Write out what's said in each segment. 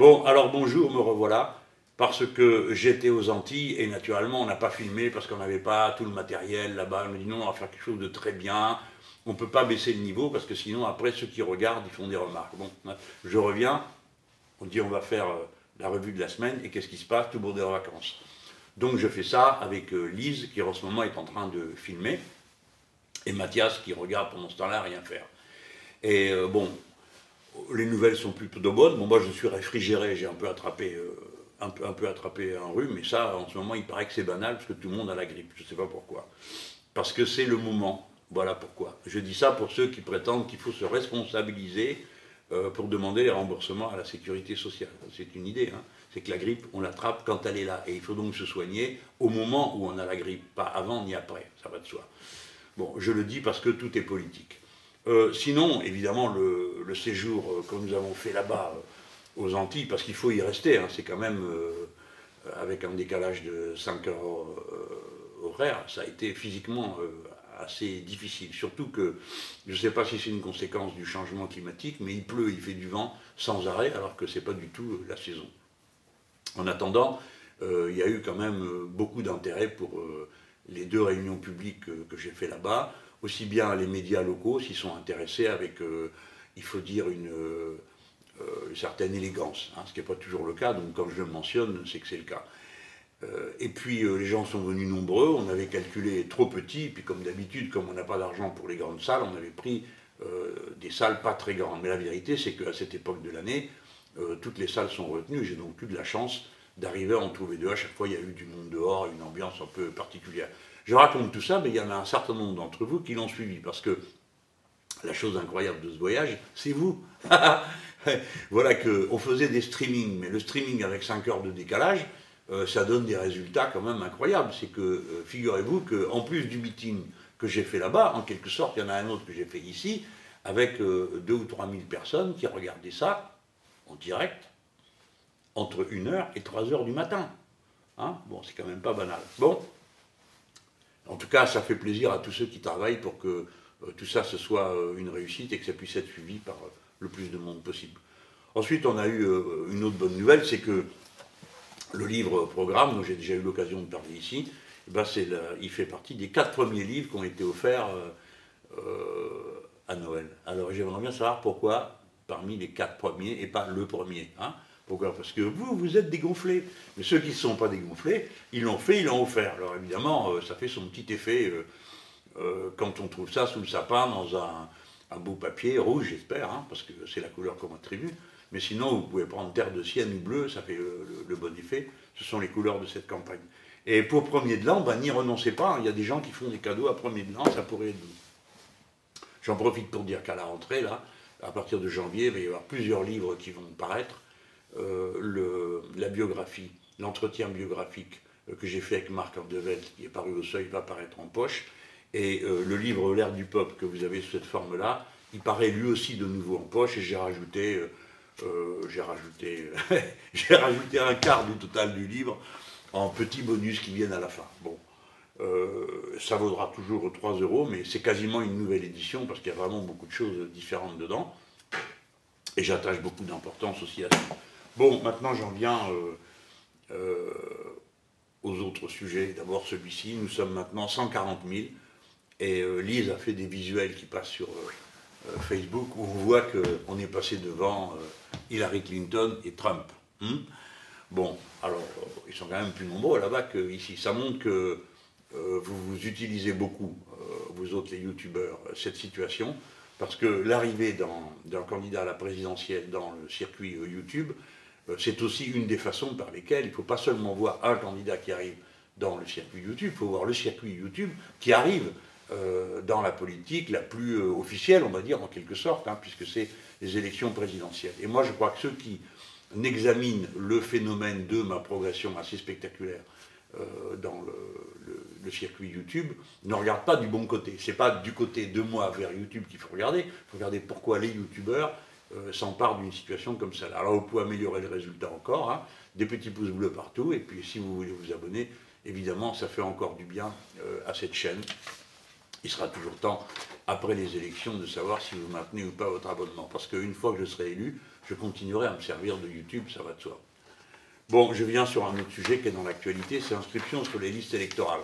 Bon, alors bonjour, me revoilà, parce que j'étais aux Antilles et naturellement on n'a pas filmé parce qu'on n'avait pas tout le matériel là-bas. On me dit non, on va faire quelque chose de très bien, on ne peut pas baisser le niveau parce que sinon après ceux qui regardent ils font des remarques. Bon, je reviens, on dit on va faire euh, la revue de la semaine et qu'est-ce qui se passe? Tout le monde est en vacances. Donc je fais ça avec euh, Lise qui en ce moment est en train de filmer et Mathias qui regarde pendant ce temps-là rien faire. Et euh, bon, les nouvelles sont plutôt bonnes. Bon, moi je suis réfrigéré, j'ai un peu attrapé un peu, un peu attrapé un rhume, mais ça en ce moment il paraît que c'est banal parce que tout le monde a la grippe. Je ne sais pas pourquoi. Parce que c'est le moment. Voilà pourquoi. Je dis ça pour ceux qui prétendent qu'il faut se responsabiliser euh, pour demander les remboursements à la sécurité sociale. C'est une idée. Hein. C'est que la grippe, on l'attrape quand elle est là. Et il faut donc se soigner au moment où on a la grippe, pas avant ni après. Ça va de soi. Bon, je le dis parce que tout est politique. Euh, sinon, évidemment, le, séjour euh, que nous avons fait là-bas aux Antilles, parce qu'il faut y rester, hein, c'est quand même avec un décalage de 5 heures horaires, ça a été physiquement assez difficile. Surtout que, je ne sais pas si c'est une conséquence du changement climatique, mais il pleut, il fait du vent sans arrêt, alors que ce n'est pas du tout la saison. En attendant, euh, il y a eu quand même euh, beaucoup d'intérêt pour euh, les deux réunions publiques que j'ai fait là-bas, aussi bien les médias locaux s'y sont intéressés avec, il faut dire, une, certaine élégance, hein, ce qui n'est pas toujours le cas, donc quand je le mentionne, c'est que c'est le cas. Euh, et puis euh, les gens sont venus nombreux, on avait calculé trop petit, puis comme d'habitude, comme on n'a pas d'argent pour les grandes salles, on avait pris euh, des salles pas très grandes. Mais la vérité, c'est qu'à cette époque de l'année, toutes les salles sont retenues, j'ai donc eu de la chance d'arriver à en trouver deux. À chaque fois, il y a eu du monde dehors, une ambiance un peu particulière. Je raconte tout ça, mais il y en a un certain nombre d'entre vous qui l'ont suivi, parce que la chose incroyable de ce voyage, c'est vous. voilà qu'on faisait des streamings, mais le streaming avec 5 heures de décalage, euh, ça donne des résultats quand même incroyables. C'est que, euh, figurez-vous qu'en plus du meeting que j'ai fait là-bas, en quelque sorte, il y en a un autre que j'ai fait ici, avec 2 euh, ou 3 000 personnes qui regardaient ça en direct, entre 1h et 3h du matin. Hein? Bon, c'est quand même pas banal. Bon, en tout cas, ça fait plaisir à tous ceux qui travaillent pour que tout ça ce soit une réussite et que ça puisse être suivi par le plus de monde possible. Ensuite, on a eu une autre bonne nouvelle, c'est que le livre programme, dont j'ai déjà eu l'occasion de parler ici, eh ben il fait partie des quatre premiers livres qui ont été offerts euh, euh, à Noël. Alors j'aimerais bien savoir pourquoi parmi les quatre premiers et pas le premier. Hein pourquoi? Parce que vous, vous êtes dégonflés. Mais ceux qui ne sont pas dégonflés, ils l'ont fait, ils l'ont offert. Alors évidemment, euh, ça fait son petit effet quand on trouve ça sous le sapin dans un, beau papier rouge, j'espère, hein, parce que c'est la couleur qu'on attribue. Mais sinon, vous pouvez prendre terre de sienne ou bleu, ça fait le, bon effet. Ce sont les couleurs de cette campagne. Et pour premier de l'an, ben, n'y renoncez pas. Il y a des gens qui font des cadeaux à premier de l'an, ça pourrait être. J'en profite pour dire qu'à la rentrée, là, à partir de janvier, il va y avoir plusieurs livres qui vont paraître. Euh, la biographie, l'entretien biographique euh, que j'ai fait avec Marc Andevel, qui est paru au seuil, va paraître en poche. Et euh, le livre L'air du peuple que vous avez sous cette forme-là, il paraît lui aussi de nouveau en poche, et j'ai rajouté euh, j'ai rajouté, rajouté un quart du total du livre en petits bonus qui viennent à la fin. Bon, ça vaudra toujours 3 euros, mais c'est quasiment une nouvelle édition parce qu'il y a vraiment beaucoup de choses différentes dedans. Et j'attache beaucoup d'importance aussi à ça. Bon, maintenant j'en viens euh, aux autres sujets. D'abord celui-ci, nous sommes maintenant 140 000 et Lise a fait des visuels qui passent sur Facebook où on voit qu'on est passé devant Hillary Clinton et Trump. Hmm? bon, alors, ils sont quand même plus nombreux là-bas qu'ici. Ça montre que euh, vous, vous, utilisez beaucoup, euh, vous autres les youtubeurs, cette situation, parce que l'arrivée d'un candidat à la présidentielle dans le circuit euh, YouTube, c'est aussi une des façons par lesquelles il ne faut pas seulement voir un candidat qui arrive dans le circuit YouTube, il faut voir le circuit YouTube qui arrive dans la politique la plus officielle, on va dire en quelque sorte, hein, puisque c'est les élections présidentielles. Et moi, je crois que ceux qui n'examinent le phénomène de ma progression assez spectaculaire euh, dans le, circuit YouTube ne regardent pas du bon côté. C'est pas du côté de moi vers YouTube qu'il faut regarder. Il faut regarder pourquoi les YouTubeurs euh, s'emparent d'une situation comme ça. Alors vous pouvez améliorer le résultat encore, hein. des petits pouces bleus partout, et puis si vous voulez vous abonner, évidemment, ça fait encore du bien euh, à cette chaîne. Il sera toujours temps après les élections de savoir si vous maintenez ou pas votre abonnement. Parce qu'une fois que je serai élu, je continuerai à me servir de YouTube, ça va de soi. Bon, je viens sur un autre sujet qui est dans l'actualité, c'est l'inscription sur les listes électorales.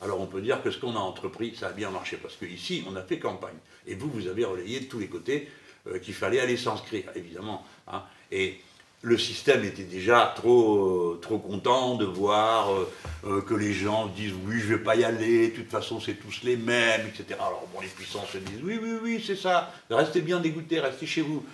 Alors on peut dire que ce qu'on a entrepris, ça a bien marché, parce qu'ici, on a fait campagne. Et vous, vous avez relayé de tous les côtés qu'il fallait aller s'inscrire, évidemment. Hein. Et le système était déjà trop, trop content de voir euh, euh, que les gens disent oui, je ne vais pas y aller, de toute façon, c'est tous les mêmes, etc. Alors bon, les puissants se disent oui, oui, oui, c'est ça, restez bien dégoûtés, restez chez vous,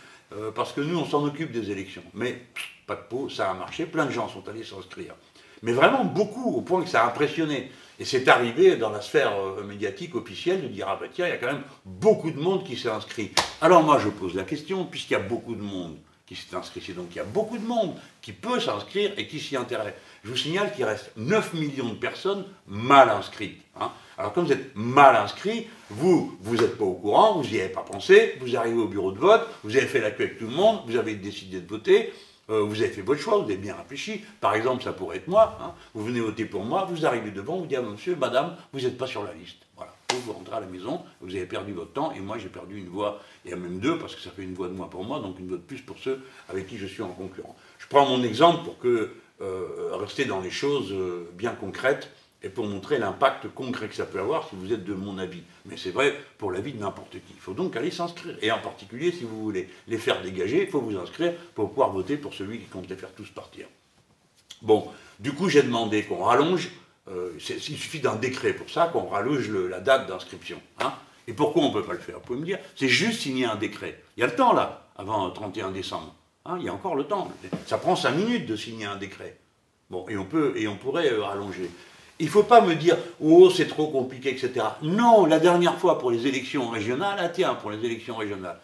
parce que nous, on s'en occupe des élections. Mais pas de peau, ça a marché, plein de gens sont allés s'inscrire. Mais vraiment beaucoup, au point que ça a impressionné. Et c'est arrivé dans la sphère euh, médiatique officielle de dire, ah ben tiens, il y a quand même beaucoup de monde qui s'est inscrit. Alors moi je pose la question, puisqu'il y a beaucoup de monde qui s'est inscrit, c'est donc il y a beaucoup de monde qui peut s'inscrire et qui s'y intéresse. Je vous signale qu'il reste 9 millions de personnes mal inscrites. Hein. Alors comme vous êtes mal inscrit, vous, vous n'êtes pas au courant, vous n'y avez pas pensé, vous arrivez au bureau de vote, vous avez fait la queue avec tout le monde, vous avez décidé de voter, euh, vous avez fait votre choix, vous avez bien réfléchi. Par exemple, ça pourrait être moi. Hein. Vous venez voter pour moi, vous arrivez devant, vous dites à monsieur, madame, vous n'êtes pas sur la liste. Voilà. Vous, rentrez à la maison, vous avez perdu votre temps, et moi j'ai perdu une voix, et même deux, parce que ça fait une voix de moins pour moi, donc une voix de plus pour ceux avec qui je suis en concurrent. Je prends mon exemple pour que euh, rester dans les choses euh, bien concrètes et pour montrer l'impact concret que ça peut avoir si vous êtes de mon avis. Mais c'est vrai pour l'avis de n'importe qui. Il faut donc aller s'inscrire. Et en particulier, si vous voulez les faire dégager, il faut vous inscrire pour pouvoir voter pour celui qui compte les faire tous partir. Bon, du coup, j'ai demandé qu'on rallonge, euh, il suffit d'un décret pour ça, qu'on rallonge la date d'inscription. Hein. et pourquoi on ne peut pas le faire? Vous pouvez me dire, c'est juste signer un décret. Il y a le temps là, avant le 31 décembre. Hein, il y a encore le temps. Ça prend 5 minutes de signer un décret. Bon, et on, peut, et on pourrait euh, rallonger. Il ne faut pas me dire oh c'est trop compliqué, etc. Non, la dernière fois pour les élections régionales, ah tiens, pour les élections régionales,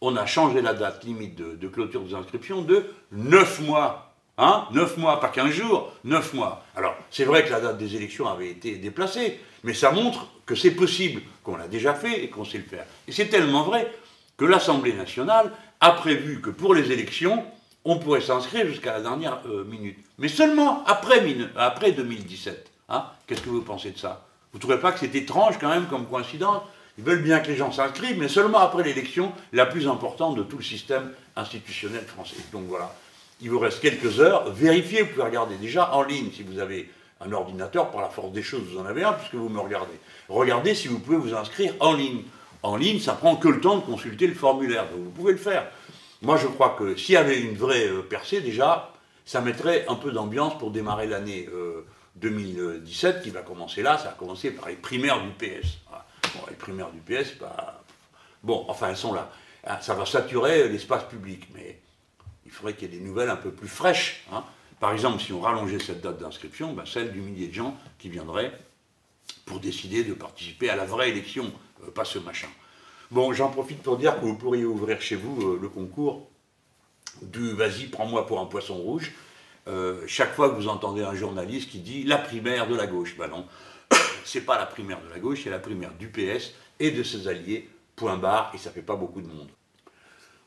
on a changé la date limite de, clôture des inscriptions de 9 mois. Hein 9 mois, pas 15 jours, 9 mois. Alors, c'est vrai que la date des élections avait été déplacée, mais ça montre que c'est possible, qu'on l'a déjà fait et qu'on sait le faire. Et c'est tellement vrai que l'Assemblée nationale a prévu que pour les élections, on pourrait s'inscrire jusqu'à la dernière euh, minute. Mais seulement après, après 2017. Hein Qu'est-ce que vous pensez de ça? Vous ne trouvez pas que c'est étrange quand même comme coïncidence? Ils veulent bien que les gens s'inscrivent, mais seulement après l'élection la plus importante de tout le système institutionnel français. Donc voilà, il vous reste quelques heures. Vérifiez, vous pouvez regarder déjà en ligne si vous avez un ordinateur, par la force des choses, vous en avez un puisque vous me regardez. Regardez si vous pouvez vous inscrire en ligne. En ligne, ça prend que le temps de consulter le formulaire, vous pouvez le faire. Moi, je crois que s'il y avait une vraie euh, percée, déjà, ça mettrait un peu d'ambiance pour démarrer l'année. Euh, 2017 qui va commencer là, ça va commencer par les primaires du PS. Bon, les primaires du PS, pas... Bon, enfin, elles sont là. Ah, ça va saturer l'espace public, mais il faudrait qu'il y ait des nouvelles un peu plus fraîches. Hein. Par exemple, si on rallongeait cette date d'inscription, ben, celle du millier de gens qui viendraient pour décider de participer à la vraie élection, euh, pas ce machin. Bon, j'en profite pour dire que vous pourriez ouvrir chez vous euh, le concours du vas-y, prends-moi pour un poisson rouge. Euh, chaque fois que vous entendez un journaliste qui dit la primaire de la gauche, ben non, c'est pas la primaire de la gauche, c'est la primaire du PS et de ses alliés, point barre, et ça fait pas beaucoup de monde.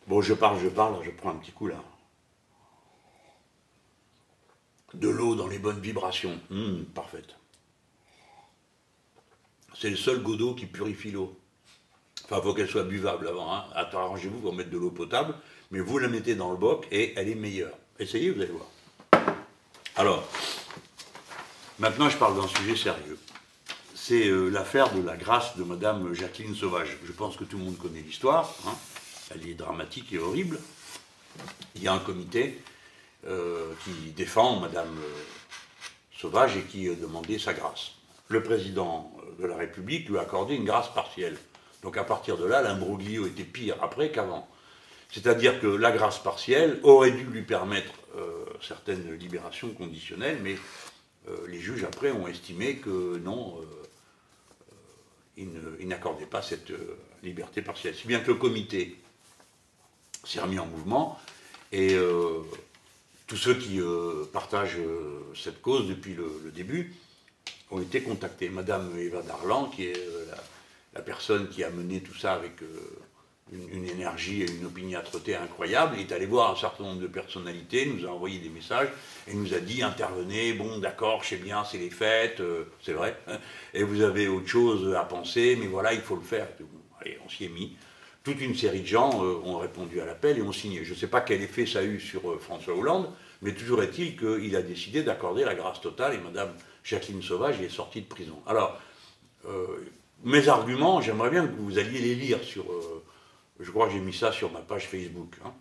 Bon, je parle, je parle, je prends un petit coup là. De l'eau dans les bonnes vibrations, hum, parfaite. C'est le seul godeau qui purifie l'eau. Enfin, il faut qu'elle soit buvable avant. Hein. Arrangez-vous pour mettre de l'eau potable, mais vous la mettez dans le boc et elle est meilleure. Essayez, vous allez voir. Alors, maintenant je parle d'un sujet sérieux. C'est euh, l'affaire de la grâce de Madame Jacqueline Sauvage. Je pense que tout le monde connaît l'histoire. Hein. Elle est dramatique et horrible. Il y a un comité euh, qui défend Madame euh, Sauvage et qui a demandé sa grâce. Le président de la République lui a accordé une grâce partielle. Donc à partir de là, l'imbroglio était pire après qu'avant. C'est-à-dire que la grâce partielle aurait dû lui permettre euh, certaines libérations conditionnelles, mais euh, les juges après ont estimé que non, euh, ils n'accordaient pas cette liberté partielle. Si bien que le comité s'est remis en mouvement et tous ceux qui partagent cette cause depuis le, début ont été contactés. Madame Eva Darlan, qui est la, personne qui a mené tout ça avec une, énergie et une opiniâtreté incroyable. Il est allé voir un certain nombre de personnalités, nous a envoyé des messages et nous a dit intervenez, bon d'accord, je sais bien, c'est les fêtes, euh, c'est vrai, hein, et vous avez autre chose à penser, mais voilà, il faut le faire. Allez, on s'y est mis. toute une série de gens ont répondu à l'appel et ont signé. Je ne sais pas quel effet ça a eu sur François Hollande, mais toujours est-il qu'il a décidé d'accorder la grâce totale et Madame Jacqueline Sauvage est sortie de prison. Alors, mes arguments, j'aimerais bien que vous alliez les lire sur. Je crois que j'ai mis ça sur ma page Facebook. Hein.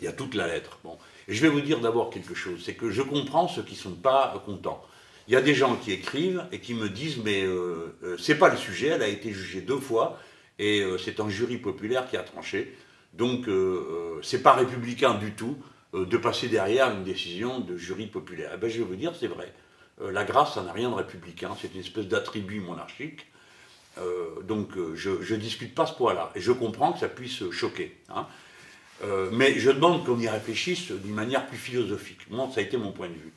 Il y a toute la lettre. Bon. Et je vais vous dire d'abord quelque chose, c'est que je comprends ceux qui ne sont pas contents. Il y a des gens qui écrivent et qui me disent mais euh, euh c'est pas le sujet, elle a été jugée deux fois et euh, c'est un jury populaire qui a tranché. Donc euh, c'est pas républicain du tout de passer derrière une décision de jury populaire. Eh ben, je vais vous dire c'est vrai. la grâce, ça n'a rien de républicain, c'est une espèce d'attribut monarchique. Donc je ne discute pas ce point-là. Et je comprends que ça puisse choquer. Hein. Euh, mais je demande qu'on y réfléchisse d'une manière plus philosophique. Moi, ça a été mon point de vue.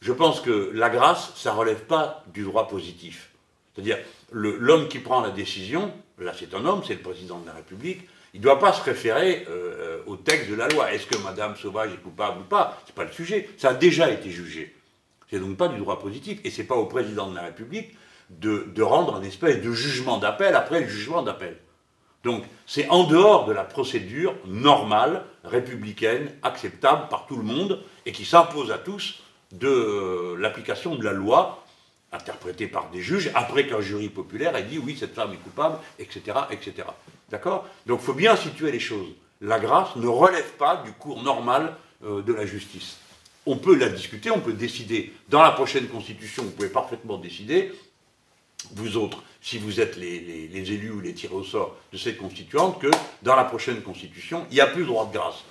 Je pense que la grâce, ça ne relève pas du droit positif. C'est-à-dire, l'homme qui prend la décision, là c'est un homme, c'est le président de la République, il ne doit pas se référer euh, au texte de la loi. Est-ce que Madame Sauvage est coupable ou pas? Ce n'est pas le sujet. Ça a déjà été jugé. C'est donc pas du droit positif. Et ce n'est pas au président de la République de, rendre un espèce de jugement d'appel après le jugement d'appel. Donc c'est en dehors de la procédure normale, républicaine, acceptable par tout le monde, et qui s'impose à tous de euh, l'application de la loi, interprétée par des juges, après qu'un jury populaire ait dit oui, cette femme est coupable, etc. etc. D'accord? Donc il faut bien situer les choses. La grâce ne relève pas du cours normal euh, de la justice. On peut la discuter, on peut décider. Dans la prochaine constitution, vous pouvez parfaitement décider vous autres, si vous êtes les, élus ou les tirés au sort de cette constituante, que dans la prochaine constitution, il n'y a plus de droit de grâce.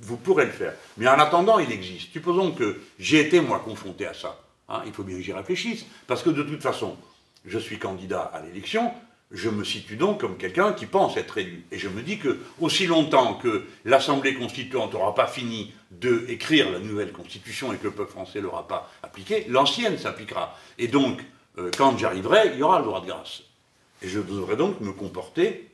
Vous, pourrez le faire. Mais en attendant, il existe. Supposons que j'ai été, moi, confronté à ça. Hein, il faut bien que j'y réfléchisse. Parce que de toute façon, je suis candidat à l'élection, je me situe donc comme quelqu'un qui pense être élu. Et je me dis que, aussi longtemps que l'Assemblée constituante n'aura pas fini d'écrire la nouvelle constitution et que le peuple français ne l'aura pas appliquée, l'ancienne s'appliquera. Et donc, euh, quand j'arriverai, il y aura le droit de grâce. Et je devrais donc me comporter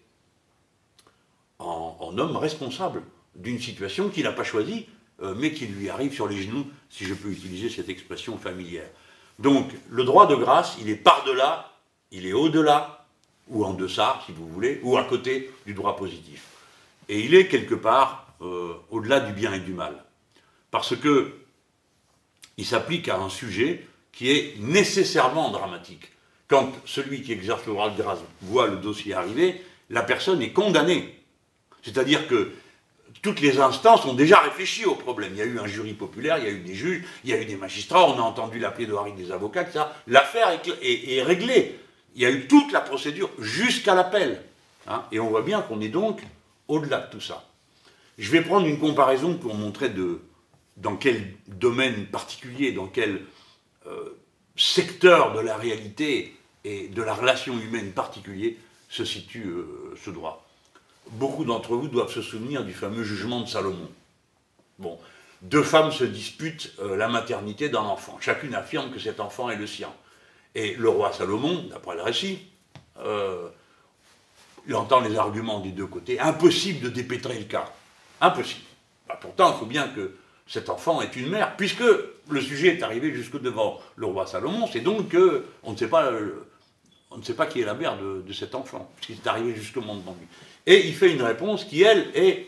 en, homme responsable d'une situation qu'il n'a pas choisie, euh, mais qui lui arrive sur les genoux, si je peux utiliser cette expression familière. Donc, le droit de grâce, il est par-delà, il est au-delà, ou en deçà, si vous voulez, ou à côté du droit positif. Et il est quelque part euh, au-delà du bien et du mal. Parce que il s'applique à un sujet qui est nécessairement dramatique. Quand celui qui exerce le droit de grâce voit le dossier arriver, la personne est condamnée. C'est-à-dire que toutes les instances ont déjà réfléchi au problème. Il y a eu un jury populaire, il y a eu des juges, il y a eu des magistrats, on a entendu la plaidoirie des avocats, etc. L'affaire est, réglée. Il y a eu toute la procédure jusqu'à l'appel. Hein. et on voit bien qu'on est donc au-delà de tout ça. Je vais prendre une comparaison pour montrer de, dans quel domaine particulier, dans quel secteur de la réalité et de la relation humaine particulier se situe euh, ce droit. Beaucoup d'entre vous doivent se souvenir du fameux jugement de Salomon. Bon, deux femmes se disputent euh, la maternité d'un enfant. Chacune affirme que cet enfant est le sien. Et le roi Salomon, d'après le récit, il entend les arguments des deux côtés. Impossible de dépêtrer le cas. Impossible. Bah, pourtant, il faut bien que cet enfant est une mère, puisque le sujet est arrivé jusque devant le roi Salomon, c'est donc qu'on ne sait pas, on ne sait pas qui est la mère de, cet enfant, puisqu'il est arrivé justement devant lui. Et il fait une réponse qui, elle, est,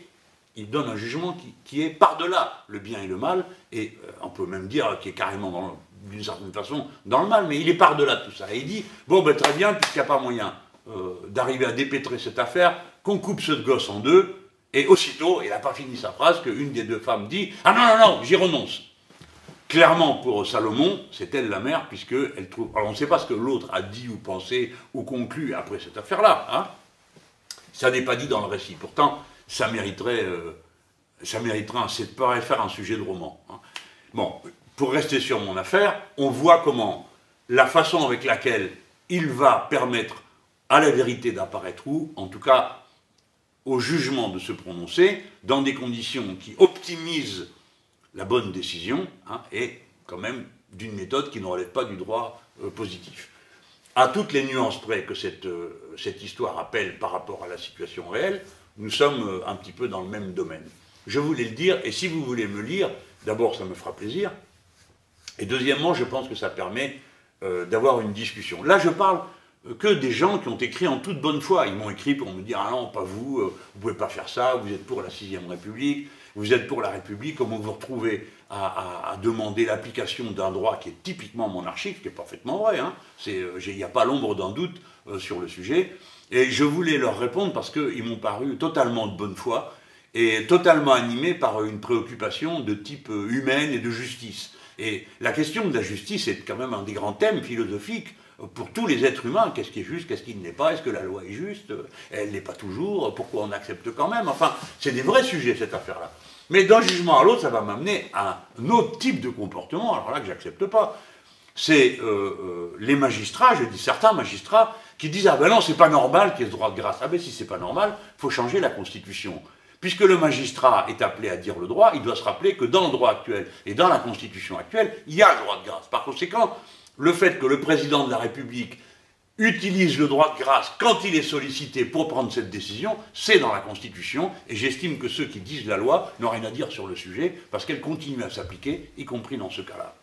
il donne un jugement qui, est par-delà le bien et le mal, et euh, on peut même dire qu'il est carrément, d'une certaine façon, dans le mal, mais il est par-delà tout ça. Et il dit, bon, ben, très bien, puisqu'il n'y a pas moyen euh, d'arriver à dépêtrer cette affaire, qu'on coupe ce gosse en deux, et aussitôt, il n'a pas fini sa phrase, qu'une des deux femmes dit Ah non, non, non, j'y renonce. Clairement, pour Salomon, c'est elle la mère, puisqu'elle trouve. Alors, on ne sait pas ce que l'autre a dit ou pensé ou conclu après cette affaire-là. Hein ça n'est pas dit dans le récit. Pourtant, ça mériterait, euh, ça mériterait un, faire un sujet de roman. Hein. Bon, pour rester sur mon affaire, on voit comment la façon avec laquelle il va permettre à la vérité d'apparaître où, en tout cas au jugement de se prononcer dans des conditions qui optimisent la bonne décision hein, et quand même d'une méthode qui ne relève pas du droit euh, positif. À toutes les nuances près que cette, euh, cette, histoire appelle par rapport à la situation réelle, nous sommes euh, un petit peu dans le même domaine. Je voulais le dire, et si vous voulez me lire, d'abord ça me fera plaisir, et deuxièmement je pense que ça permet d'avoir une discussion. Là je parle que des gens qui ont écrit en toute bonne foi. Ils m'ont écrit pour me dire Ah non, pas vous, vous pouvez pas faire ça, vous êtes pour la sixième République, vous êtes pour la République, comment vous vous retrouvez à, demander l'application d'un droit qui est typiquement monarchique, ce qui est parfaitement vrai. Hein. Il n'y a pas l'ombre d'un doute sur le sujet. Et je voulais leur répondre parce qu'ils m'ont paru totalement de bonne foi et totalement animés par une préoccupation de type humaine et de justice. Et la question de la justice est quand même un des grands thèmes philosophiques pour tous les êtres humains. Qu'est-ce qui est juste, qu'est-ce qui ne l'est pas Est-ce que la loi est juste Elle ne l'est pas toujours. Pourquoi on accepte quand même Enfin, c'est des vrais sujets, cette affaire-là. Mais d'un jugement à l'autre, ça va m'amener à un autre type de comportement, alors là que j'accepte pas. C'est euh, euh, les magistrats, je dis certains magistrats, qui disent Ah ben non, c'est pas normal qu'il y ait ce droit de grâce. Ah ben si c'est pas normal, faut changer la Constitution. Puisque le magistrat est appelé à dire le droit, il doit se rappeler que dans le droit actuel et dans la Constitution actuelle, il y a le droit de grâce. Par conséquent, le fait que le président de la République utilise le droit de grâce quand il est sollicité pour prendre cette décision, c'est dans la Constitution, et j'estime que ceux qui disent la loi n'ont rien à dire sur le sujet, parce qu'elle continue à s'appliquer, y compris dans ce cas-là.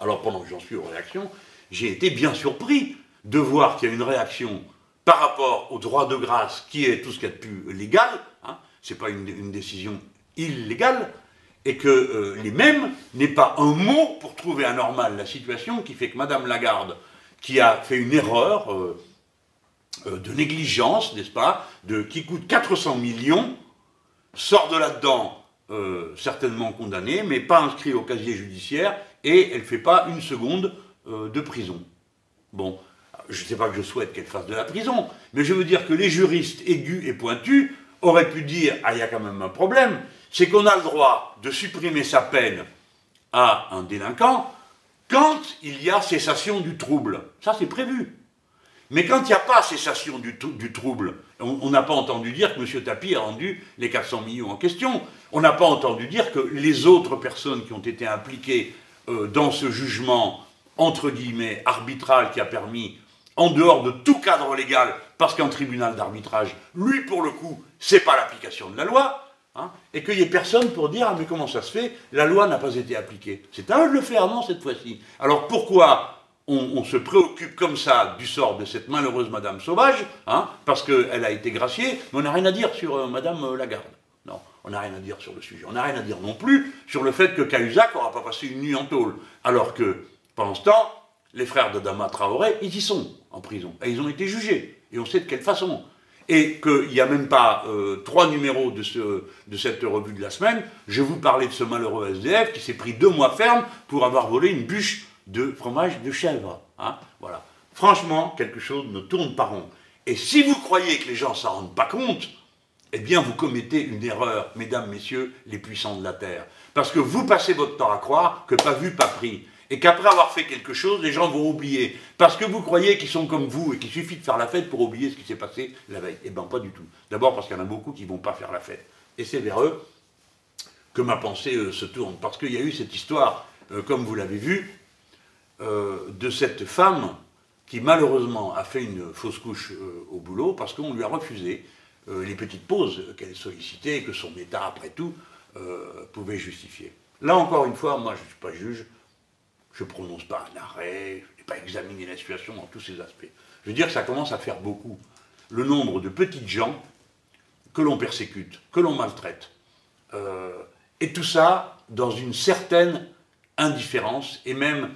Alors pendant que j'en suis aux réactions, j'ai été bien surpris de voir qu'il y a une réaction par rapport au droit de grâce, qui est tout ce qu'il y a de plus légal, hein, ce n'est pas une, décision illégale, et que euh, les mêmes n'aient pas un mot pour trouver anormal la situation qui fait que Madame Lagarde, qui a fait une erreur euh, euh, de négligence, n'est-ce pas, qui coûte 400 millions, sort de là-dedans certainement condamnée, mais pas inscrit au casier judiciaire, et elle ne fait pas une seconde de prison. Bon, je ne sais pas que je souhaite qu'elle fasse de la prison, mais je veux dire que les juristes aigus et pointus auraient pu dire Ah, il y a quand même un problème, c'est qu'on a le droit de supprimer sa peine à un délinquant quand il y a cessation du trouble. Ça, c'est prévu. Mais quand il n'y a pas cessation du, trouble, on n'a pas entendu dire que M. Tapi a rendu les 400 millions en question. On n'a pas entendu dire que les autres personnes qui ont été impliquées euh, dans ce jugement, entre guillemets, arbitral qui a permis en dehors de tout cadre légal, parce qu'un tribunal d'arbitrage, lui, pour le coup, c'est pas l'application de la loi, hein, et qu'il n'y ait personne pour dire, ah, mais comment ça se fait, la loi n'a pas été appliquée. C'est à eux de le faire, non, cette fois-ci. Alors pourquoi on, se préoccupe comme ça du sort de cette malheureuse Madame Sauvage, hein, parce qu'elle a été graciée, mais on n'a rien à dire sur euh, Madame euh, Lagarde. Non, on n'a rien à dire sur le sujet. On n'a rien à dire non plus sur le fait que Cahuzac n'aura pas passé une nuit en tôle, alors que, pendant ce temps, les frères de Dama Traoré, ils y sont en prison. Et ils ont été jugés. Et on sait de quelle façon. Et qu'il n'y a même pas euh, trois numéros de, ce, de cette revue de la semaine, je vous parlais de ce malheureux SDF qui s'est pris deux mois ferme pour avoir volé une bûche de fromage de chèvre. Hein voilà. Franchement, quelque chose ne tourne pas rond. Et si vous croyez que les gens s'en rendent pas compte, eh bien vous commettez une erreur, mesdames, messieurs, les puissants de la terre. Parce que vous passez votre temps à croire que pas vu, pas pris et qu'après avoir fait quelque chose, les gens vont oublier. Parce que vous croyez qu'ils sont comme vous et qu'il suffit de faire la fête pour oublier ce qui s'est passé la veille. Eh bien, pas du tout. D'abord parce qu'il y en a beaucoup qui ne vont pas faire la fête. Et c'est vers eux que ma pensée euh, se tourne. Parce qu'il y a eu cette histoire, euh, comme vous l'avez vu, euh, de cette femme qui malheureusement a fait une fausse couche au boulot parce qu'on lui a refusé les petites pauses qu'elle sollicitait et que son état, après tout, pouvait justifier. Là encore une fois, moi je ne suis pas juge, je ne prononce pas un arrêt, je n'ai pas examiné la situation dans tous ses aspects. Je veux dire que ça commence à faire beaucoup. Le nombre de petites gens que l'on persécute, que l'on maltraite. Euh, et tout ça dans une certaine indifférence, et même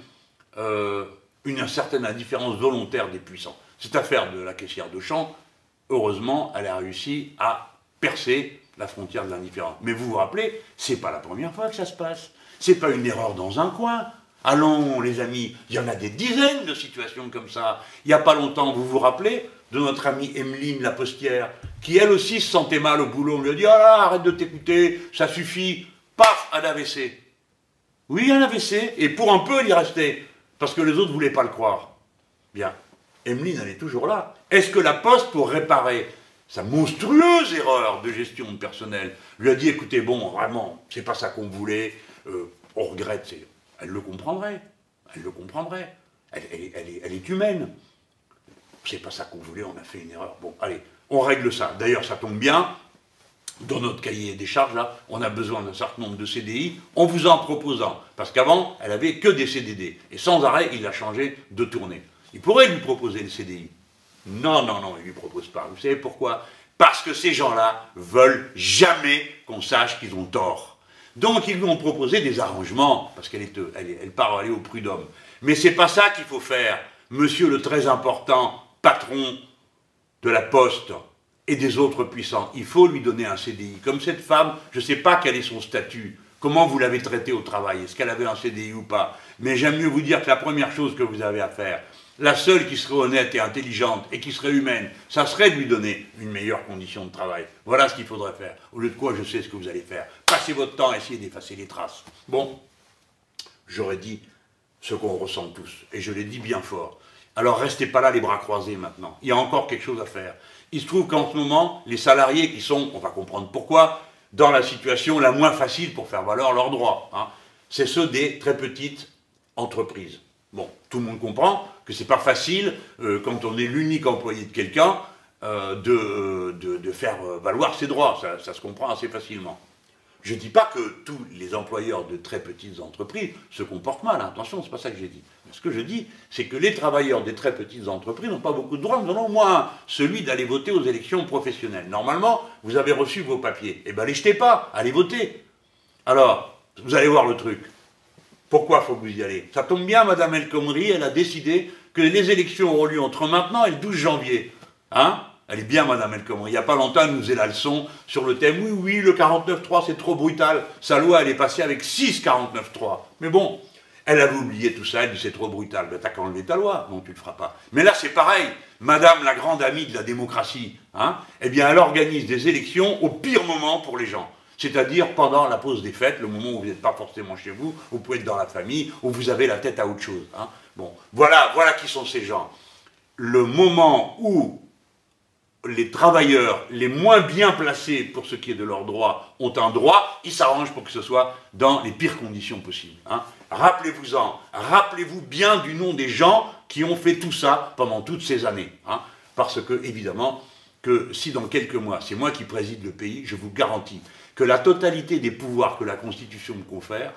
euh, une certaine indifférence volontaire des puissants. Cette affaire de la caissière de champ, heureusement, elle a réussi à percer la frontière de l'indifférence. Mais vous vous rappelez, c'est pas la première fois que ça se passe. C'est pas une erreur dans un coin. Allons, les amis, il y en a des dizaines de situations comme ça. Il n'y a pas longtemps, vous vous rappelez de notre amie Emeline la postière, qui elle aussi se sentait mal au boulot. On lui a dit Ah, arrête de t'écouter, ça suffit. Paf, un AVC. Oui, un AVC. Et pour un peu, il y restait. Parce que les autres ne voulaient pas le croire. Bien. Emeline, elle est toujours là. Est-ce que la Poste, pour réparer sa monstrueuse erreur de gestion de personnel, lui a dit écoutez, bon, vraiment, c'est pas ça qu'on voulait, euh, on regrette, c'est elle le comprendrait. Elle le comprendrait. Elle, est, humaine. C'est pas ça qu'on voulait, on a fait une erreur. Bon, allez, on règle ça. D'ailleurs, ça tombe bien. Dans notre cahier des charges, là, on a besoin d'un certain nombre de CDI en vous en proposant. Parce qu'avant, elle avait que des CDD. Et sans arrêt, il a changé de tournée. Il pourrait lui proposer le CDI. Non, non, non, il ne lui propose pas. Vous savez pourquoi? Parce que ces gens-là veulent jamais qu'on sache qu'ils ont tort. Donc ils lui ont proposé des arrangements, parce qu'elle est, elle, elle part aller au prud'homme. Mais c'est pas ça qu'il faut faire, monsieur le très important patron de la poste et des autres puissants. Il faut lui donner un CDI. Comme cette femme, je ne sais pas quel est son statut, comment vous l'avez traitée au travail, est-ce qu'elle avait un CDI ou pas? Mais j'aime mieux vous dire que la première chose que vous avez à faire, la seule qui serait honnête et intelligente et qui serait humaine, ça serait de lui donner une meilleure condition de travail. Voilà ce qu'il faudrait faire. Au lieu de quoi, je sais ce que vous allez faire. Passez votre temps à essayer d'effacer les traces. Bon, j'aurais dit ce qu'on ressent tous, et je l'ai dit bien fort. Alors restez pas là les bras croisés maintenant. Il y a encore quelque chose à faire. Il se trouve qu'en ce moment, les salariés qui sont, on va comprendre pourquoi, dans la situation la moins facile pour faire valoir leurs droits, hein, c'est ceux des très petites entreprises. Bon, tout le monde comprend que c'est pas facile, euh, quand on est l'unique employé de quelqu'un, euh, de, de, faire valoir ses droits. Ça, se comprend assez facilement. Je ne dis pas que tous les employeurs de très petites entreprises se comportent mal, attention, c'est pas ça que j'ai dit. Ce que je dis, c'est que les travailleurs des très petites entreprises n'ont pas beaucoup de droits, nous avons moins celui d'aller voter aux élections professionnelles. Normalement, vous avez reçu vos papiers. Eh bien, les jetez pas, allez voter. Alors, vous allez voir le truc. Pourquoi faut que vous y allez? Ça tombe bien, Madame El Khomri, elle a décidé que les élections auront lieu entre maintenant et le 12 janvier. Hein? Elle est bien, Madame El Khomri. Il n'y a pas longtemps, elle nous faisait la leçon sur le thème oui, oui, le 49-3, c'est trop brutal. Sa loi, elle est passée avec 6 49-3. Mais bon, elle avait oublié tout ça, elle dit c'est trop brutal. Ben, t'as qu'à enlever ta loi. Non, tu le feras pas. Mais là, c'est pareil. Madame, la grande amie de la démocratie, hein, eh bien, elle organise des élections au pire moment pour les gens. C'est-à-dire pendant la pause des fêtes, le moment où vous n'êtes pas forcément chez vous, vous pouvez être dans la famille, où vous avez la tête à autre chose. Hein. Bon, voilà, voilà qui sont ces gens. Le moment où les travailleurs les moins bien placés pour ce qui est de leurs droits ont un droit, ils s'arrangent pour que ce soit dans les pires conditions possibles. Hein. Rappelez-vous-en, rappelez-vous bien du nom des gens qui ont fait tout ça pendant toutes ces années. Hein. Parce que, évidemment, que si dans quelques mois, c'est moi qui préside le pays, je vous garantis que la totalité des pouvoirs que la Constitution me confère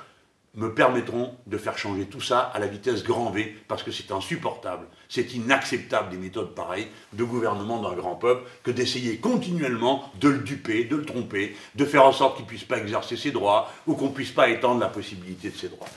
me permettront de faire changer tout ça à la vitesse grand V, parce que c'est insupportable, c'est inacceptable des méthodes pareilles de gouvernement d'un grand peuple que d'essayer continuellement de le duper, de le tromper, de faire en sorte qu'il ne puisse pas exercer ses droits ou qu'on ne puisse pas étendre la possibilité de ses droits.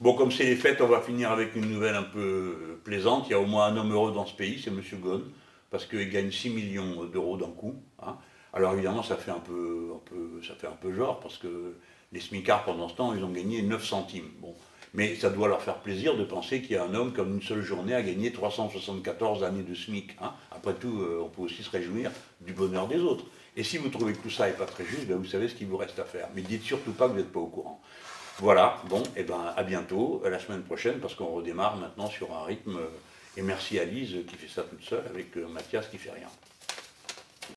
Bon, comme c'est les fêtes, on va finir avec une nouvelle un peu plaisante. Il y a au moins un homme heureux dans ce pays, c'est M. Ghosn, parce qu'il gagne 6 millions d'euros d'un coup. Hein. Alors évidemment, ça fait, un peu, un genre, parce que les smicards, pendant ce temps, ils ont gagné 9 centimes. Bon. Mais ça doit leur faire plaisir de penser qu'il y a un homme comme une seule journée a gagné 374 années de SMIC. Hein. Après tout, euh, on peut aussi se réjouir du bonheur des autres. Et si vous trouvez que tout ça n'est pas très juste, ben vous savez ce qu'il vous reste à faire. Mais dites surtout pas que vous n'êtes pas au courant. Voilà, bon, et eh ben à bientôt, la semaine prochaine, parce qu'on redémarre maintenant sur un rythme. Euh, et merci à Lise qui fait ça toute seule avec euh, Mathias qui fait rien.